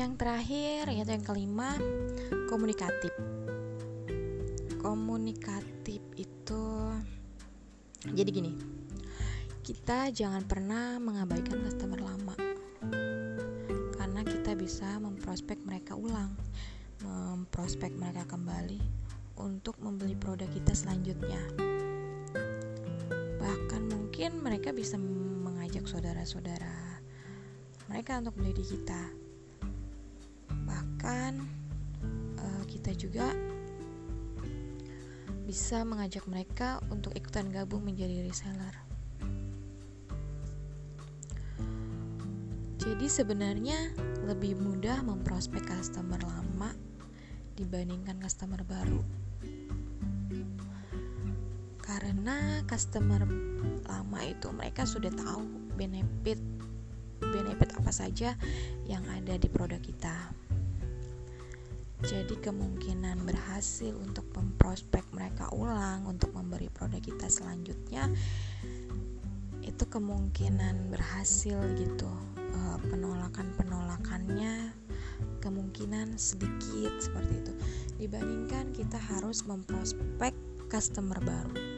yang kelima, komunikatif. Komunikatif itu jadi gini. Kita jangan pernah mengabaikan customer lama. Karena kita bisa memprospek mereka ulang, memprospek mereka kembali untuk membeli produk kita selanjutnya. Bahkan mungkin mereka bisa mengajak saudara-saudara mereka untuk beli di kita bahkan uh, kita juga bisa mengajak mereka untuk ikutan gabung menjadi reseller. Jadi sebenarnya lebih mudah memprospek customer lama dibandingkan customer baru. Karena customer lama itu mereka sudah tahu benefit benefit apa saja yang ada di produk kita. Jadi kemungkinan berhasil untuk memprospek mereka ulang untuk memberi produk kita selanjutnya itu kemungkinan berhasil gitu. Eh, penolakan-penolakannya kemungkinan sedikit seperti itu dibandingkan kita harus memprospek customer baru.